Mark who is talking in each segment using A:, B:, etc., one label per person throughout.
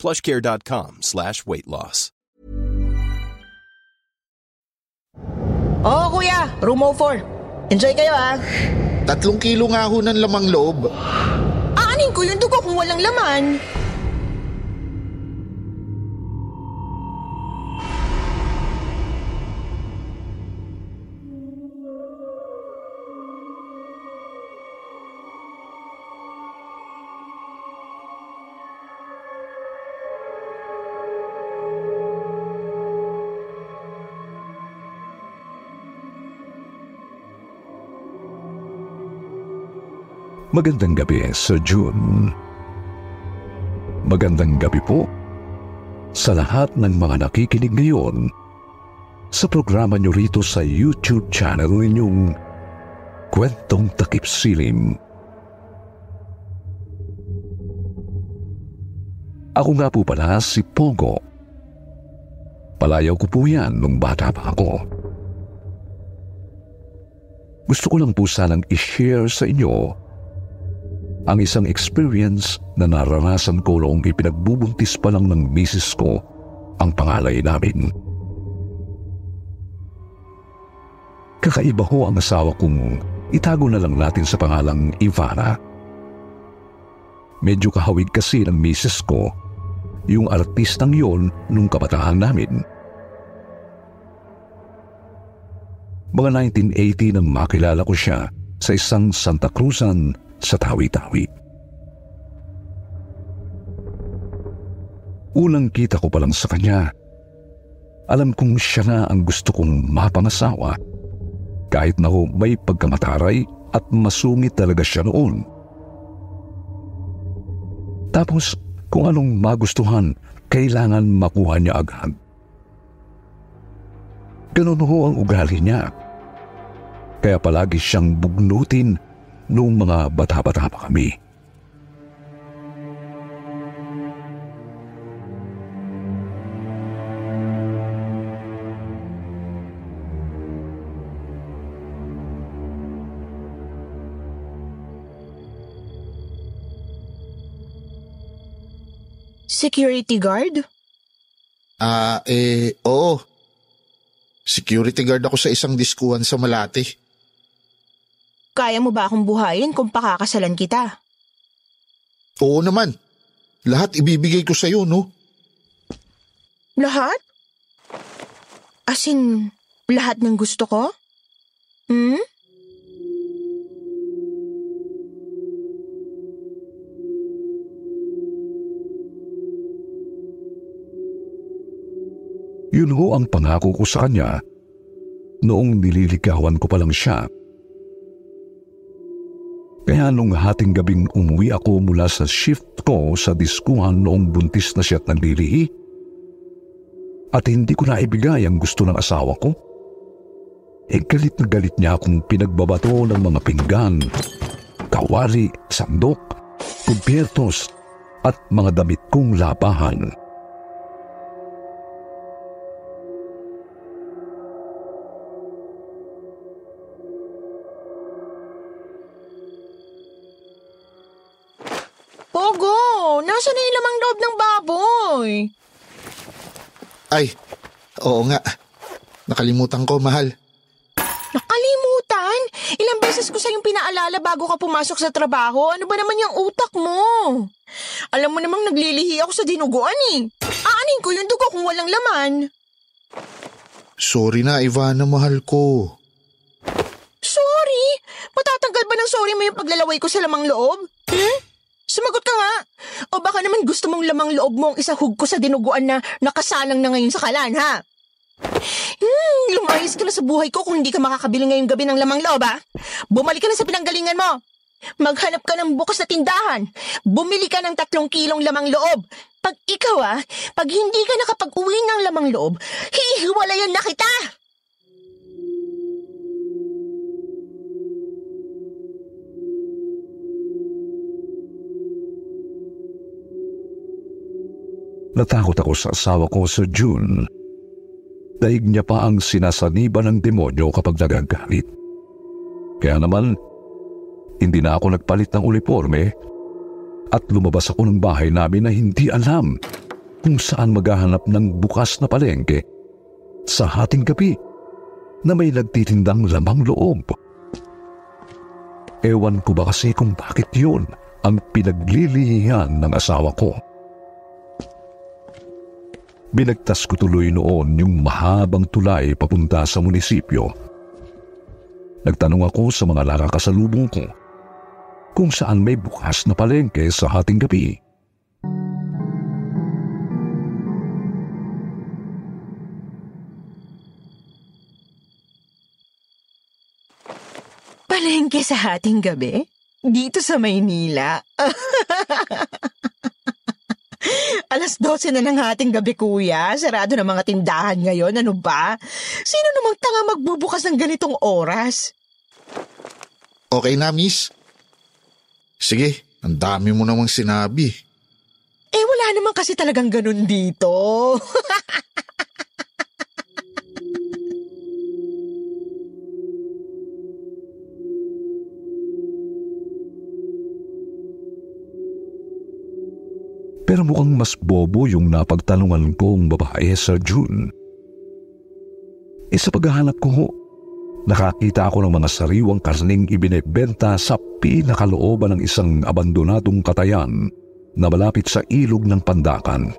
A: plushcare.com slash weight loss.
B: Oo, kuya. Room 04. Enjoy kayo, ah.
C: Tatlong kilo nga ho ng lamang loob.
B: Aanin ko yung dugo kung walang laman.
D: Magandang gabi, Sir June. Magandang gabi po sa lahat ng mga nakikinig ngayon sa programa nyo rito sa YouTube channel ninyong Kwentong Takip Silim. Ako nga po pala si Pogo. Palayaw ko po yan nung bata pa ako. Gusto ko lang po sanang i-share sa inyo ang isang experience na naranasan ko noong ipinagbubuntis pa lang ng misis ko ang pangalay namin. Kakaiba ho ang asawa kong itago na lang natin sa pangalang Ivana. Medyo kahawig kasi ng misis ko yung artistang yon nung kabataan namin. Mga 1980 nang makilala ko siya sa isang Santa Cruzan sa tawi-tawi. Unang kita ko pa lang sa kanya, alam kong siya na ang gusto kong mapangasawa kahit na ho may pagkamataray at masungit talaga siya noon. Tapos kung anong magustuhan, kailangan makuha niya agad. Ganun ho ang ugali niya. Kaya palagi siyang bugnutin noong mga bata-bata pa kami.
B: Security guard?
C: Ah, eh, oo. Security guard ako sa isang diskuhan sa Malate.
B: Kaya mo ba akong buhayin kung pakakasalan kita?
C: Oo naman. Lahat ibibigay ko sa'yo, no?
B: Lahat? As in, lahat ng gusto ko? Hmm?
D: Yun ho ang pangako ko sa kanya noong nililigawan ko pa lang siya. Kaya nung hating gabing umuwi ako mula sa shift ko sa diskuhan noong buntis na siya at naglilihi, at hindi ko naibigay ang gusto ng asawa ko, eh galit na galit niya akong pinagbabato ng mga pinggan, kawali, sandok, kubyertos at mga damit kong labahan.
B: Baboy?
C: Ay, oo nga. Nakalimutan ko, mahal.
B: Nakalimutan? Ilang beses ko sa'yong pinaalala bago ka pumasok sa trabaho. Ano ba naman yung utak mo? Alam mo namang naglilihi ako sa dinuguan eh. Aanin ko yung dugo kung walang laman.
C: Sorry na, Ivana, mahal ko.
B: Sorry? Matatanggal ba ng sorry mo yung paglalaway ko sa lamang loob? Hmm? Sumagot ka nga. O baka naman gusto mong lamang loob mo ang isahug ko sa dinuguan na nakasalang na ngayon sa kalan, ha? Hmm, lumayas ka na sa buhay ko kung hindi ka makakabili ngayong gabi ng lamang loob, ha? Bumalik ka na sa pinanggalingan mo. Maghanap ka ng bukas na tindahan. Bumili ka ng tatlong kilong lamang loob. Pag ikaw, ah, pag hindi ka nakapag-uwi ng lamang loob, hihiwalayan na kita!
D: Natakot ako sa asawa ko, Sir June. Daig niya pa ang sinasaniba ng demonyo kapag nagagalit. Kaya naman, hindi na ako nagpalit ng uniforme at lumabas ako ng bahay namin na hindi alam kung saan maghahanap ng bukas na palengke sa hating gabi na may nagtitindang lamang loob. Ewan ko ba kasi kung bakit yun ang pinaglilihihan ng asawa ko. Binagtas ko tuloy noon yung mahabang tulay papunta sa munisipyo. Nagtanong ako sa mga nakakasalubong ko kung saan may bukas na palengke sa hating gabi.
B: Palengke sa hating gabi? Dito sa Maynila? Alas 12 na ng hating gabi, kuya. Sarado na mga tindahan ngayon. Ano ba? Sino namang tanga magbubukas ng ganitong oras?
C: Okay na, miss. Sige, ang dami mo namang sinabi.
B: Eh, wala naman kasi talagang ganun dito.
D: mukhang mas bobo yung napagtanungan kong babae, Sir June. E sa paghahanap ko ho, nakakita ako ng mga sariwang karning ibinebenta sa pinakalooban ng isang abandonadong katayan na malapit sa ilog ng Pandakan.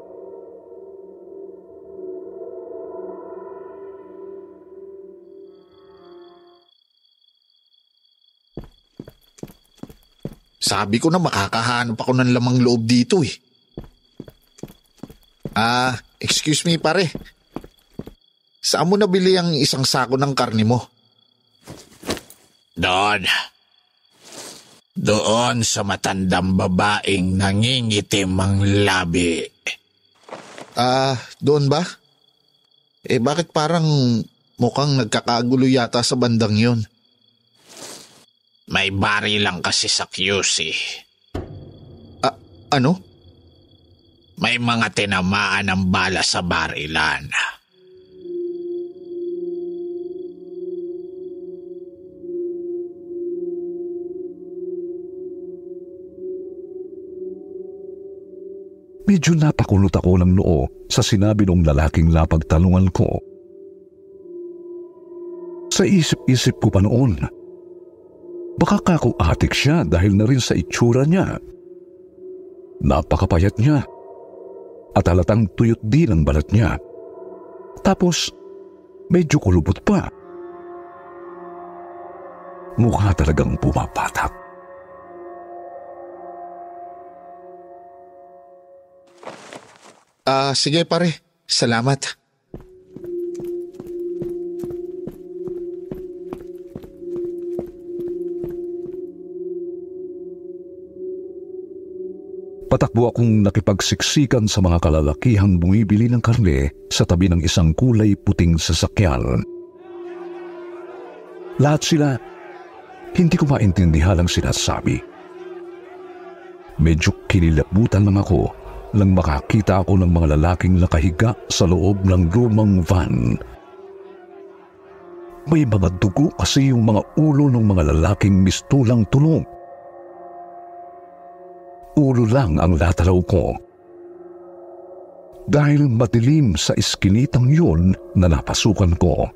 C: Sabi ko na makakahanap ako ng lamang loob dito eh. Ah, excuse me pare. Saan mo nabili ang isang sako ng karni mo?
E: Doon. Doon sa matandang babaeng nangingitim ang labi.
C: Ah, doon ba? Eh bakit parang mukhang nagkakagulo yata sa bandang yon?
E: May bari lang kasi sa QC.
C: Ah, ano?
E: May mga tinamaan ng bala sa barilan.
D: Medyo napakulot ako ng noo sa sinabi ng lalaking lapagtanungan ko. Sa isip-isip ko pa noon, baka kako atik siya dahil na rin sa itsura niya. Napakapayat niya at halatang tuyot din ang balat niya. Tapos, medyo kulubot pa. Mukha talagang pumapatak.
C: Ah, sige pare. Salamat.
D: Patakbo akong nakipagsiksikan sa mga kalalakihang bumibili ng karne sa tabi ng isang kulay puting sasakyan. Lahat sila, hindi ko maintindihan ang sinasabi. Medyo kinilabutan lang ako nang makakita ako ng mga lalaking nakahiga sa loob ng lumang van. May mga dugo kasi yung mga ulo ng mga lalaking mistulang tulong ulo lang ang latalaw ko. Dahil madilim sa iskinitang yun na napasukan ko.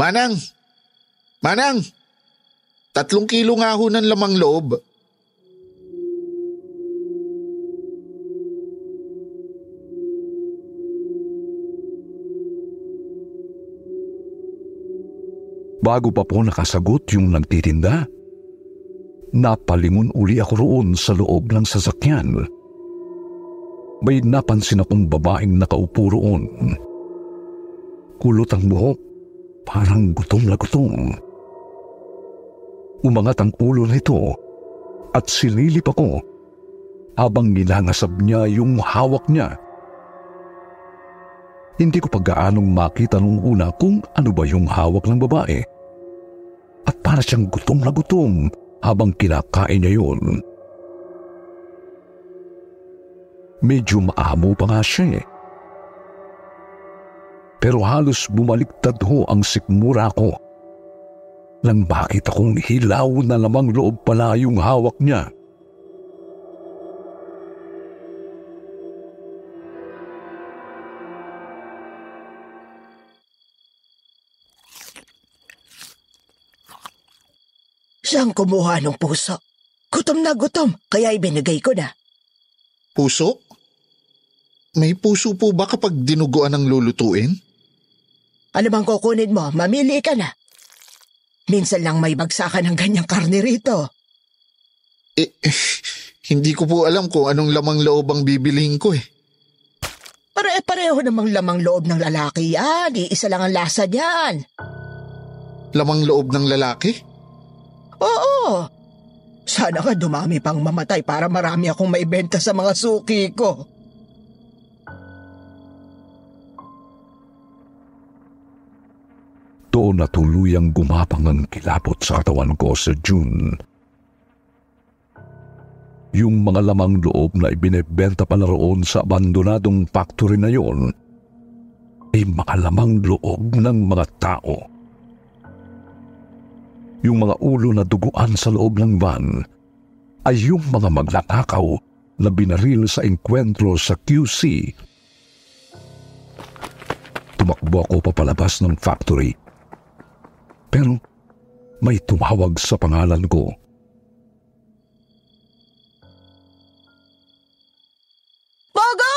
C: Manang! Manang! Tatlong kilo nga ho ng lamang loob.
D: Bago pa po nakasagot yung nagtitinda, napalingon uli ako roon sa loob ng sasakyan. May napansin akong babaeng nakaupo roon. Kulot ang buhok parang gutom na gutom. Umangat ang ulo nito at sinilip ako habang nilangasab niya yung hawak niya. Hindi ko pagkaanong makita nung una kung ano ba yung hawak ng babae. At para siyang gutom na gutom habang kinakain niya yun. Medyo maamo pa nga siya eh. Pero halos bumaliktad ho ang sikmura ko. Nang bakit akong hilaw na lamang loob pala yung hawak niya.
B: Saan kumuha ng puso? Gutom na gutom, kaya ibinigay ko na.
C: Puso? May puso po ba kapag dinuguan ng lulutuin?
B: Ano bang kukunin mo? Mamili ka na. Minsan lang may bagsakan ng ganyang karne rito.
C: Eh, eh, hindi ko po alam kung anong lamang loob ang bibilihin ko eh.
B: Pare-pareho namang lamang loob ng lalaki yan. Iisa lang ang lasa niyan.
C: Lamang loob ng lalaki?
B: Oo. Sana nga dumami pang mamatay para marami akong maibenta sa mga suki ko.
D: Doon na tuluyang gumapang ang kilapot sa katawan ko sa June. Yung mga lamang loob na ibinebenta pala roon sa abandonadong factory na yon ay mga lamang loob ng mga tao. Yung mga ulo na duguan sa loob ng van ay yung mga magnanakaw na binaril sa enkwentro sa QC. Tumakbo ako papalabas ng factory pero may tumawag sa pangalan ko.
B: Pogo!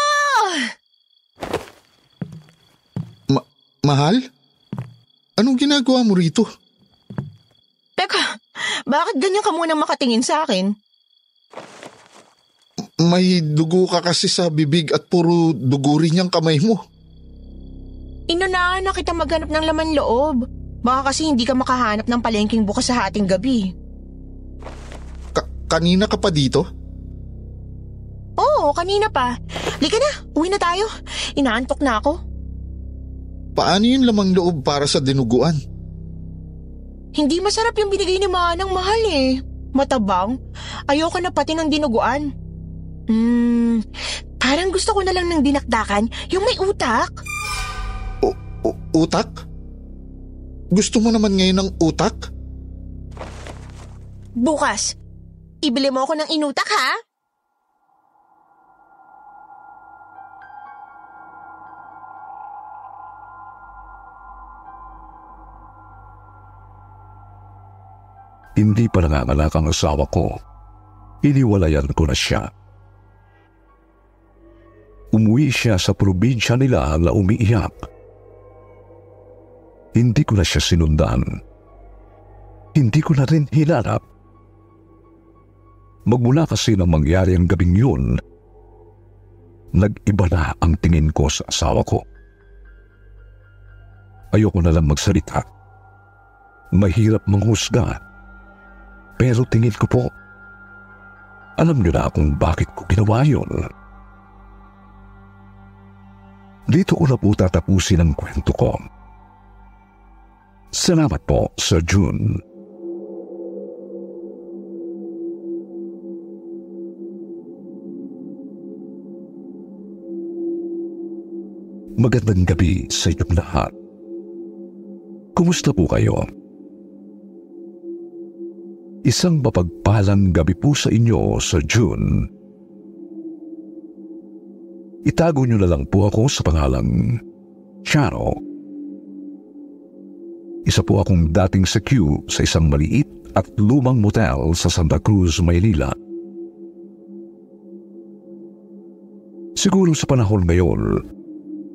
C: Ma- mahal? Anong ginagawa mo rito?
B: Bakit ganyan ka munang makatingin sa akin?
C: May dugo ka kasi sa bibig at puro dugo rin yung kamay mo.
B: Inunahan na kita maghanap ng laman loob. Baka kasi hindi ka makahanap ng palengking bukas sa hating gabi.
C: Ka- kanina ka pa dito?
B: Oo, kanina pa. Lika na, uwi na tayo. Inaantok na ako.
C: Paano yung lamang loob para sa dinuguan?
B: Hindi masarap yung binigay ni Manang mahal eh. Matabang. Ayoko na pati ng dinuguan. Hmm, parang gusto ko na lang ng dinakdakan yung may utak.
C: U- u- utak? Gusto mo naman ngayon ng utak?
B: Bukas, ibili mo ako ng inutak ha?
D: Hindi pa nanganganak ang asawa ko. Iniwalayan ko na siya. Umuwi siya sa probinsya nila na umiiyak. Hindi ko na siya sinundan. Hindi ko na rin hinanap. Magmula kasi nang mangyari ang gabing yun, nag-iba na ang tingin ko sa asawa ko. Ayoko na lang magsalita. Mahirap manghusga. Pero tingin ko po, alam niyo na kung bakit ko ginawa yun. Dito ko na po tatapusin ang kwento ko. Salamat po, Sir June. Magandang gabi sa inyong lahat. Kumusta po kayo? Isang mapagpalang gabi po sa inyo sa June. Itago niyo na lang po ako sa pangalang Charo. Isa po akong dating sa queue sa isang maliit at lumang motel sa Santa Cruz, Maynila. Siguro sa panahon ngayon,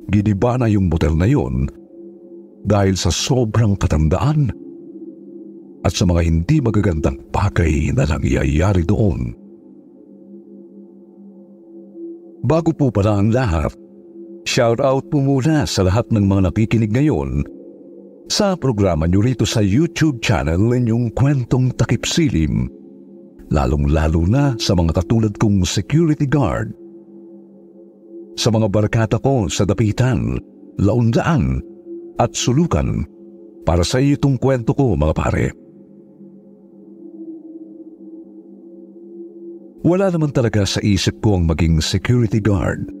D: giniba na yung motel na yon dahil sa sobrang katandaan at sa mga hindi magagandang bagay na nangyayari doon. Bago po pala ang lahat, shout out po muna sa lahat ng mga nakikinig ngayon sa programa nyo rito sa YouTube channel ninyong kwentong takip silim, lalong-lalo na sa mga katulad kong security guard. Sa mga barkata ko sa dapitan, laundaan at sulukan para sa itong kwento ko mga pare. Wala naman talaga sa isip ko ang maging security guard.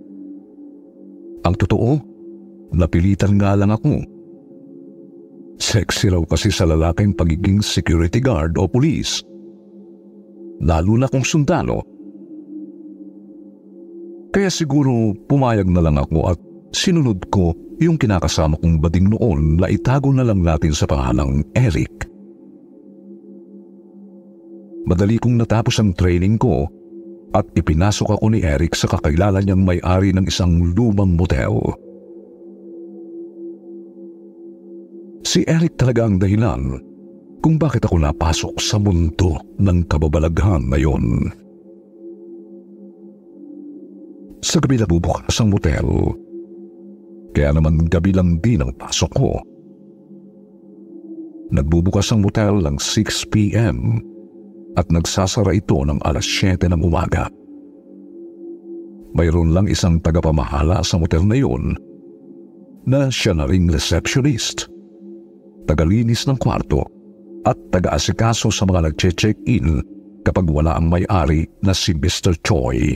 D: Ang totoo, napilitan nga lang ako. Sexy raw kasi sa lalaking pagiging security guard o pulis. Lalo na kung sundalo. Kaya siguro pumayag na lang ako at sinunod ko yung kinakasama kong bading noon na itago na lang natin sa pangalang Eric. Madali kong natapos ang training ko at ipinasok ako ni Eric sa kakilala niyang may-ari ng isang lumang motel. Si Eric talaga ang dahilan kung bakit ako napasok sa mundo ng kababalaghan na yon. Sa gabi na bubukas ang motel, kaya naman gabi lang din ang pasok ko. Nagbubukas ang motel ng 6pm at nagsasara ito ng alas 7 ng umaga. Mayroon lang isang tagapamahala sa motel na yun na siya na ring receptionist, tagalinis ng kwarto at taga-asikaso sa mga nagche-check-in kapag wala ang may-ari na si Mr. Choi.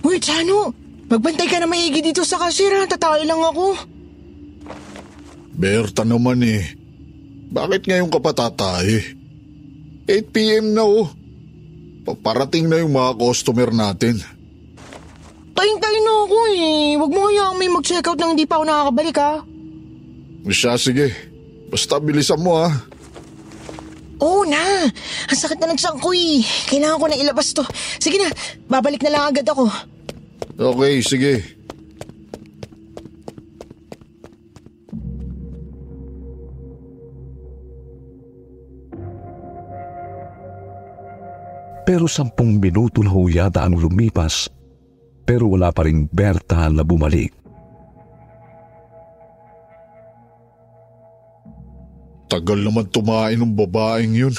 B: Uy, Chano! Magbantay ka na maigi dito sa kasira. Tatay lang ako.
C: Berta naman eh. Bakit ngayon ka pa tatay? 8pm na oh. Paparating na yung mga customer natin.
B: Tayin-tayin na ako eh. Huwag mo hayaang may mag-check out nang hindi pa ako nakakabalik ha.
C: Siya sige. Basta bilisan mo ah.
B: Oo na. Ang sakit na ng ko eh. Kailangan ko na ilabas to. Sige na, babalik na lang agad ako.
C: Okay, sige.
D: Pero sampung minuto na ho yata ang lumipas pero wala pa rin Berta na bumalik.
C: Tagal naman tumain ng babaeng yun.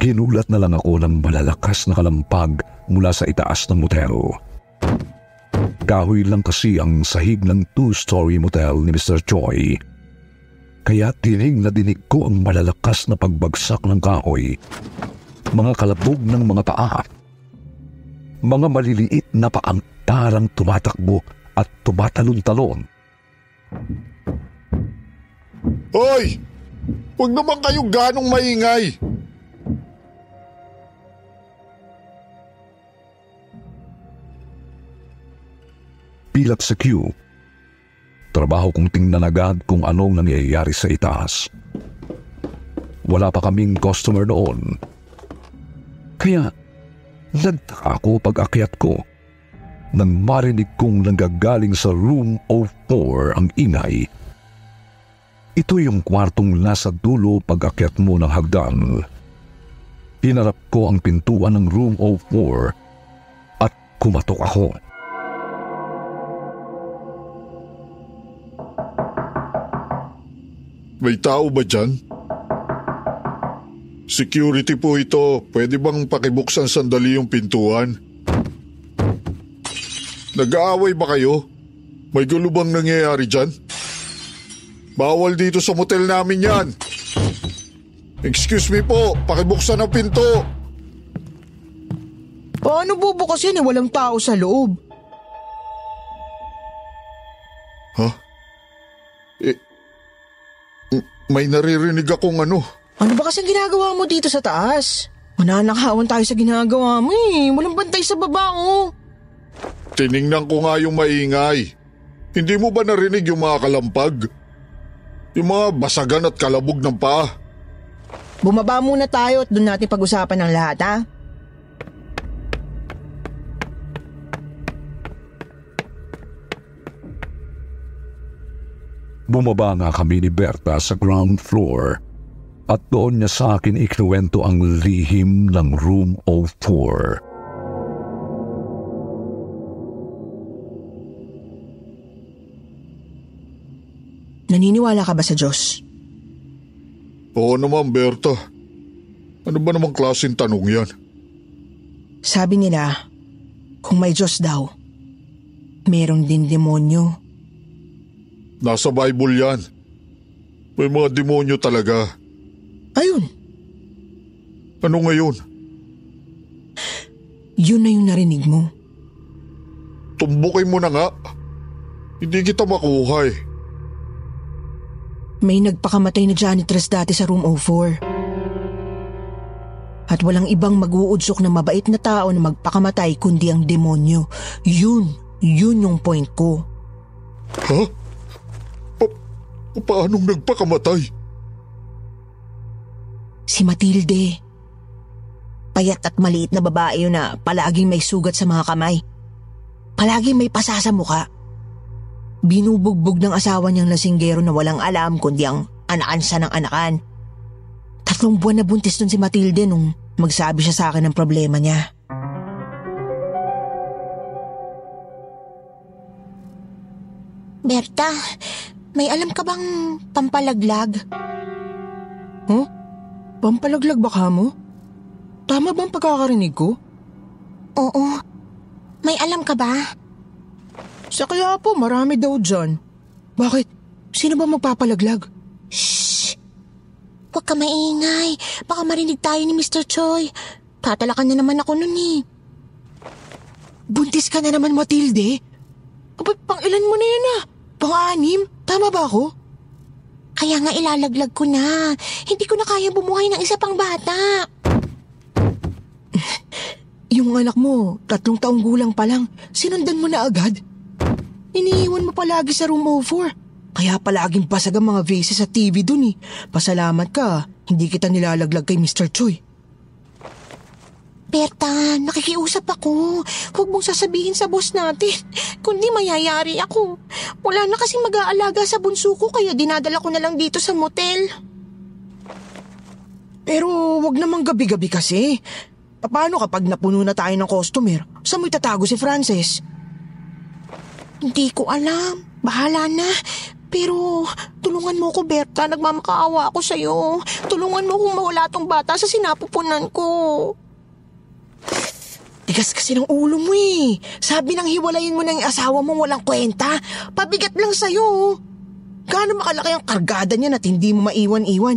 D: Ginulat na lang ako ng malalakas na kalampag mula sa itaas ng motel. Kahoy lang kasi ang sahig ng two-story motel ni Mr. Choi. Kaya tinig na dinig ko ang malalakas na pagbagsak ng kahoy. Mga kalabog ng mga paa. Mga maliliit na paang parang tumatakbo at tumatalon-talon.
C: Hoy! Huwag naman kayong ganong maingay.
D: Pilat sa queue. Trabaho kong tingnan agad kung anong nangyayari sa itaas. Wala pa kaming customer noon. Kaya nagtaka ako pag akyat ko nang marinig kong nanggagaling sa room 04 ang ingay. Ito yung kwartong nasa dulo pag-akyat mo ng hagdan. Hinarap ko ang pintuan ng room 04 at kumatok ako.
C: May tao ba dyan? Security po ito. Pwede bang pakibuksan sandali yung pintuan? Nag-aaway ba kayo? May gulo bang nangyayari dyan? Bawal dito sa motel namin yan. Excuse me po, pakibuksan ang pinto.
B: Paano bubukasin eh walang tao sa loob?
C: Ha? Eh, m- may naririnig akong ano.
B: Ano ba kasi ginagawa mo dito sa taas? Mananakawan tayo sa ginagawa mo eh. Walang bantay sa baba oh.
C: Tiningnan ko nga yung maingay. Hindi mo ba narinig yung mga kalampag? Yung mga basagan at kalabog ng paa.
B: Bumaba muna tayo at doon natin pag-usapan ng lahat ha.
D: Bumaba nga kami ni Berta sa ground floor at doon niya sa akin ikinuwento ang lihim ng room 04.
B: Naniniwala ka ba sa Diyos?
C: Oo naman, Berta. Ano ba namang klaseng tanong yan?
B: Sabi nila, kung may Diyos daw, merong din demonyo.
C: Nasa Bible yan. May mga demonyo talaga.
B: Ayun,
C: Ano ngayon?
B: yun na yung narinig mo.
C: Tumbukin mo na nga. Hindi kita makuha eh.
B: May nagpakamatay na janitress dati sa room 04. At walang ibang mag-uudsok na mabait na tao na magpakamatay kundi ang demonyo. Yun, yun yung point ko.
C: Ha? Pa- paanong nagpakamatay?
B: Si Matilde. Payat at maliit na babae yun na palaging may sugat sa mga kamay. Palaging may pasa sa mukha. Binubugbog ng asawa niyang lasinggero na walang alam kundi ang anakansa ng anakan. Tatlong buwan na buntis nun si Matilde nung magsabi siya sa akin ng problema niya.
F: Berta, may alam ka bang pampalaglag?
B: Huh? Pampalaglag ba ka mo? Tama ba ang pagkakarinig ko?
F: Oo. May alam ka ba?
B: Sa kaya po, marami daw dyan. Bakit? Sino ba magpapalaglag?
F: Shh! Huwag ka maingay. Baka marinig tayo ni Mr. Choi. Tatalakan na naman ako nun eh.
B: Buntis ka na naman, Matilde? Aba, pang ilan mo na yan ah? Pang-anim? Tama ba ako?
F: Kaya nga ilalaglag ko na. Hindi ko na kaya bumuhay ng isa pang bata.
B: Yung anak mo, tatlong taong gulang pa lang, sinundan mo na agad. Iniiwan mo palagi sa room 04. Kaya palaging basag ang mga vases sa TV dun eh. Pasalamat ka, hindi kita nilalaglag kay Mr. Choi.
F: Berta, nakikiusap ako. Huwag mong sasabihin sa boss natin. Kundi mayayari ako. Wala na kasing mag-aalaga sa bunso ko kaya dinadala ko na lang dito sa motel.
B: Pero wag namang gabi-gabi kasi. Paano kapag napuno na tayo ng customer? Saan mo itatago si Frances?
F: Hindi ko alam. Bahala na. Pero tulungan mo ko, Berta. Nagmamakaawa ako sa'yo. Tulungan mo kung mawala tong bata sa sinapupunan ko.
B: Tigas kasi ng ulo mo eh. Sabi nang hiwalayin mo ng asawa mong walang kwenta. Pabigat lang sa'yo. Gaano makalaki ang kargada niya at hindi mo maiwan-iwan?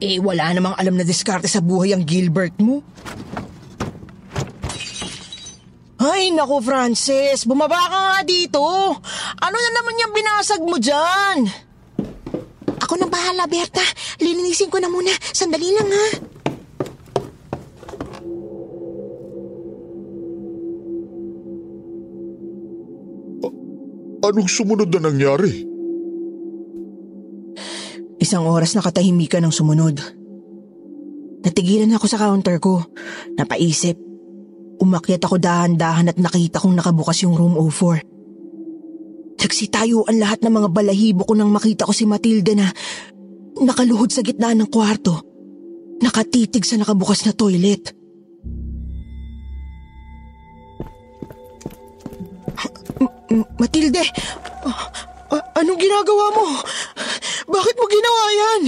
B: Eh wala namang alam na diskarte sa buhay ang Gilbert mo. Ay naku Frances, bumaba ka nga dito. Ano na naman yung binasag mo dyan?
F: Ako na bahala, Berta. Lilinisin ko na muna. Sandali lang, ha?
C: Anong sumunod na nangyari?
B: Isang oras na katahimikan ang sumunod. Natigilan ako sa counter ko. Napaisip. Umakyat ako dahan-dahan at nakita kong nakabukas yung room 04. Nagsitayuan lahat ng mga balahibo ko nang makita ko si Matilde na nakaluhod sa gitna ng kwarto. Nakatitig sa nakabukas na toilet. Matilde, a- anong ginagawa mo? Bakit mo ginawa yan?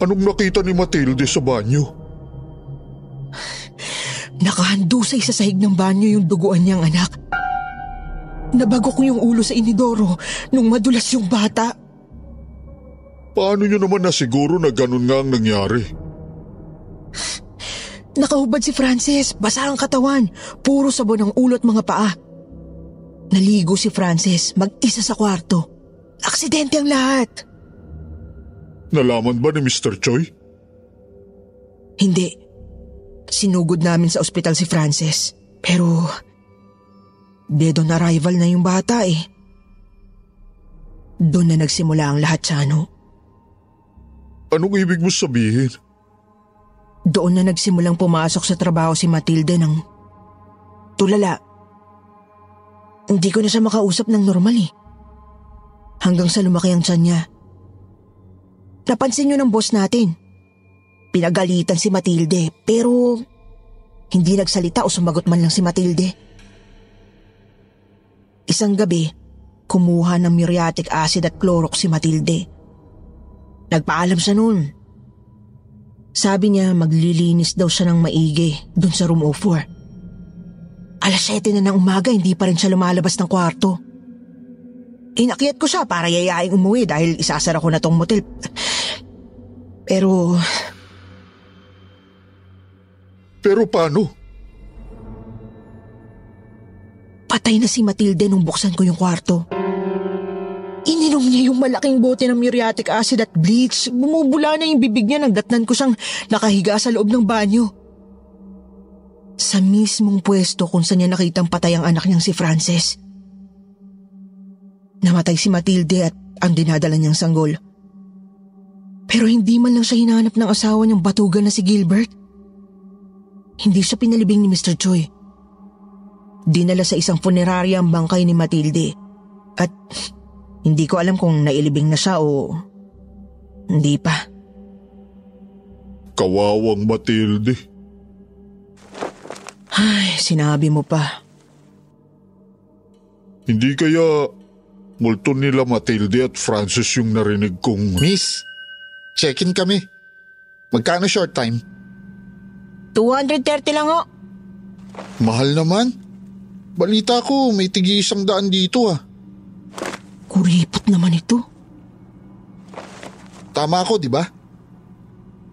C: Anong nakita ni Matilde sa banyo?
B: Nakahandusay sa sahig ng banyo yung duguan niyang anak. Nabago ko yung ulo sa inidoro nung madulas yung bata.
C: Paano nyo naman nasiguro na ganun nga ang nangyari?
B: Nakahubad si Frances, basa ang katawan, puro sabon ang ulo at mga paa. Naligo si Frances, mag-isa sa kwarto. Aksidente ang lahat.
C: Nalaman ba ni Mr. Choi?
B: Hindi. Sinugod namin sa ospital si Frances. Pero, dead on arrival na yung bata eh. Doon na nagsimula ang lahat, Chano.
C: Anong ibig mo sabihin?
B: Doon na nagsimulang pumasok sa trabaho si Matilde ng tulala. Hindi ko na siya makausap ng normal eh. Hanggang sa lumaki ang tiyan niya. Napansin niyo ng boss natin. Pinagalitan si Matilde pero hindi nagsalita o sumagot man lang si Matilde. Isang gabi, kumuha ng muriatic acid at Clorox si Matilde. Nagpaalam siya noon. Sabi niya maglilinis daw siya ng maigi dun sa room 04. Alas 7 na ng umaga hindi pa rin siya lumalabas ng kwarto. Inakyat ko siya para yayaing umuwi dahil isasara ko na tong motel. Pero
C: Pero paano?
B: patay na si Matilde nung buksan ko yung kwarto. Ininom niya yung malaking bote ng muriatic acid at bleach. Bumubula na yung bibig niya nang datnan ko siyang nakahiga sa loob ng banyo. Sa mismong pwesto kung saan niya nakitang patay ang anak niyang si Frances. Namatay si Matilde at ang dinadala niyang sanggol. Pero hindi man lang siya hinanap ng asawa niyang batugan na si Gilbert. Hindi siya pinalibing ni Mr. Choi. Dinala sa isang punerarya ang bangkay ni Matilde. At hindi ko alam kung nailibing na siya o hindi pa.
C: Kawawang Matilde.
B: Ay, sinabi mo pa.
C: Hindi kaya multo nila Matilde at Francis yung narinig kong...
G: Miss, check-in kami. Magkano short time?
B: 230 lang ho.
G: Mahal naman. Balita ko, may tigi isang daan dito ah.
B: Kuripot naman ito.
G: Tama ako, di ba?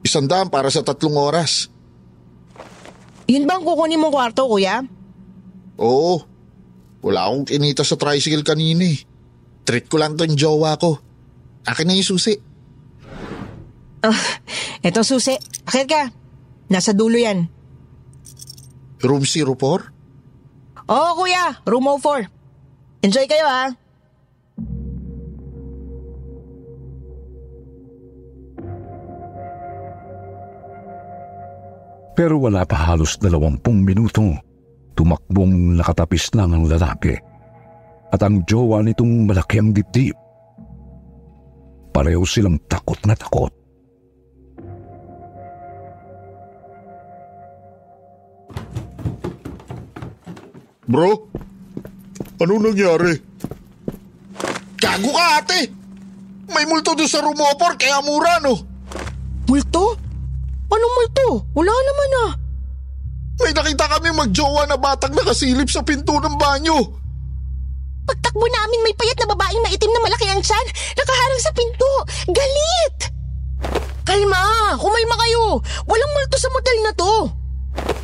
G: Isang daan para sa tatlong oras.
B: Yun bang kukunin mong kwarto, kuya?
G: Oo. Wala akong kinita sa tricycle kanina eh. Treat ko lang to yung jowa ko. Akin na yung susi.
B: Ah, eto susi. Akit ka. Nasa dulo yan.
G: Room 04?
B: Oo, kuya. Room 04. Enjoy kayo, ha?
D: Pero wala pa halos dalawampung minuto. Tumakbong nakatapis lang ang lalaki. At ang jowa nitong malaki ang dibdib. Pareho silang takot na takot.
C: Bro, ano nangyari?
G: Gago ka ate! May multo doon sa rumopor kaya mura no.
B: Multo? Anong multo? Wala naman ah.
G: May nakita kami magjowa na batang nakasilip sa pinto ng banyo.
F: Pagtakbo namin may payat na babaeng maitim na malaki ang tiyan, nakaharang sa pinto. Galit!
B: Kalma! Kumalma kayo! Walang multo sa motel na to!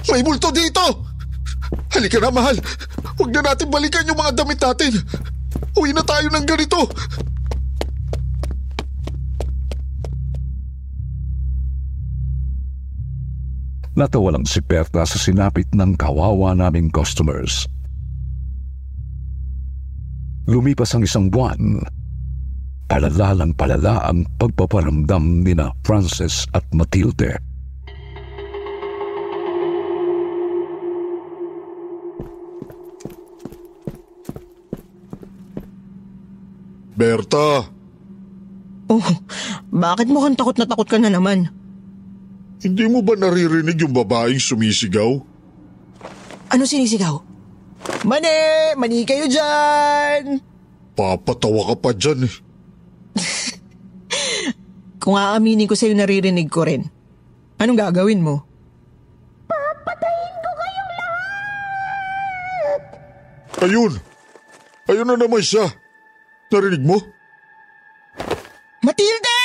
G: May multo dito! Halika na mahal. Huwag na natin balikan yung mga damit natin. Uwi na tayo ng ganito.
D: Natawalang si Berta sa sinapit ng kawawa naming customers. Lumipas ang isang buwan. Palala lang palala ang pagpaparamdam ni na Frances at Matilde.
C: Berta!
B: Oh, bakit mukhang takot na takot ka na naman?
C: Hindi mo ba naririnig yung babaeng sumisigaw?
B: Ano sinisigaw? Mani! Mani kayo dyan!
C: Papatawa ka pa dyan eh.
B: Kung aaminin ko sa'yo naririnig ko rin, anong gagawin mo?
C: Ayun! Ayun na naman siya. Narinig mo?
B: Matilde!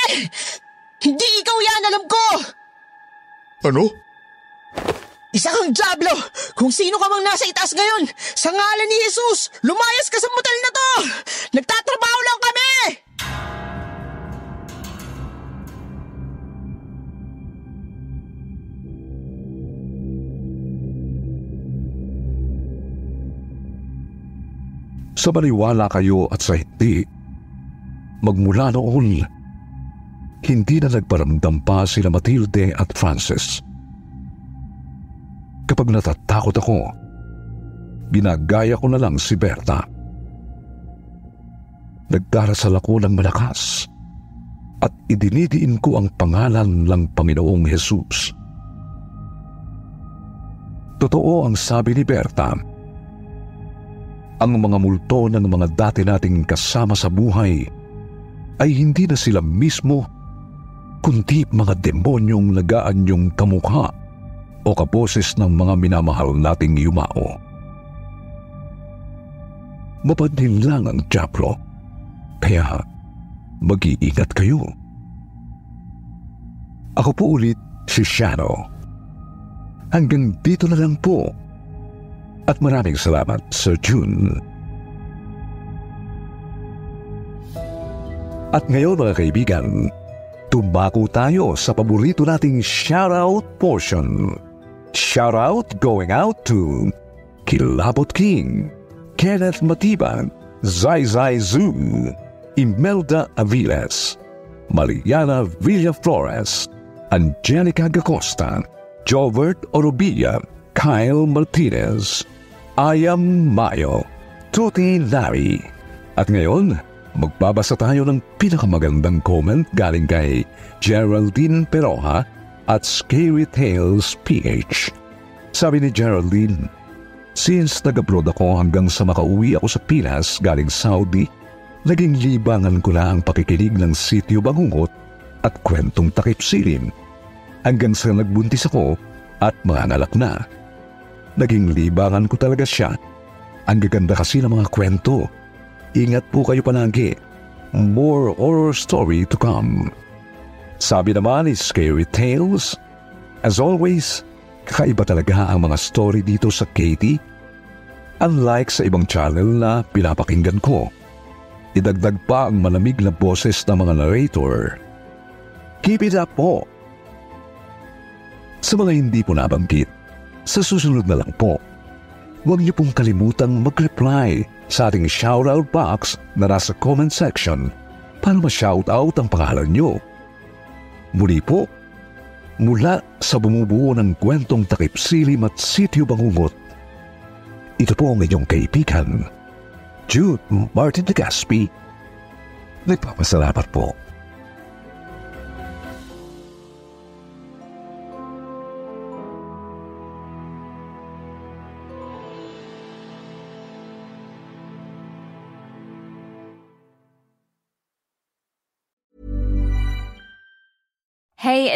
B: Hindi ikaw yan, alam ko!
C: Ano?
B: Isa kang jablo! Kung sino ka mang nasa itaas ngayon, sa ngalan ni Jesus, lumayas ka sa motel na to! Nagtatrabaho lang kami!
D: Sa maniwala kayo at sa hindi, magmula noon, hindi na nagparamdam pa sila Matilde at Francis. Kapag natatakot ako, ginagaya ko na lang si Berta. Nagdarasal ako ng malakas at idinidiin ko ang pangalan ng Panginoong Jesus. Totoo ang sabi ni Berta, ang mga multo ng mga dati nating kasama sa buhay ay hindi na sila mismo kundi mga demonyong nagaanyong kamukha o kaboses ng mga minamahal nating yumao. Mapadhin lang ang Diablo, kaya mag-iingat kayo. Ako po ulit si Shadow. Hanggang dito na lang po at maraming salamat, Sir June. At ngayon mga kaibigan, tumako tayo sa paborito nating shoutout portion. Shoutout going out to Kilabot King, Kenneth Matiban, Zai Zai Zoo, Imelda Aviles, Mariana Villaflores, Angelica Gacosta, Jovert Orobilla, Kyle Martinez, Ayam Mayo, Tuti Larry. At ngayon, magbabasa tayo ng pinakamagandang comment galing kay Geraldine Peroha at Scary Tales PH. Sabi ni Geraldine, Since nag-abroad ako hanggang sa makauwi ako sa Pinas galing Saudi, naging libangan ko na ang pakikinig ng sityo bangungot at kwentong takip silim. Hanggang sa nagbuntis ako at mangangalak na. Naging libangan ko talaga siya. Ang gaganda kasi ng mga kwento. Ingat po kayo palagi. More horror story to come. Sabi naman ni Scary Tales, As always, kakaiba talaga ang mga story dito sa Katie. Unlike sa ibang channel na pinapakinggan ko, idagdag pa ang malamig na boses ng mga narrator. Keep it up po! Sa mga hindi po nabanggit, sa susunod na lang po, huwag niyo pong kalimutang mag-reply sa ating shoutout box na nasa comment section para ma-shoutout ang pangalan niyo. Muli po, mula sa bumubuo ng kwentong takip silim at sityo bangungot, ito po ang inyong kaibigan, Jude Martin de Gaspi. Nagpapasalamat po.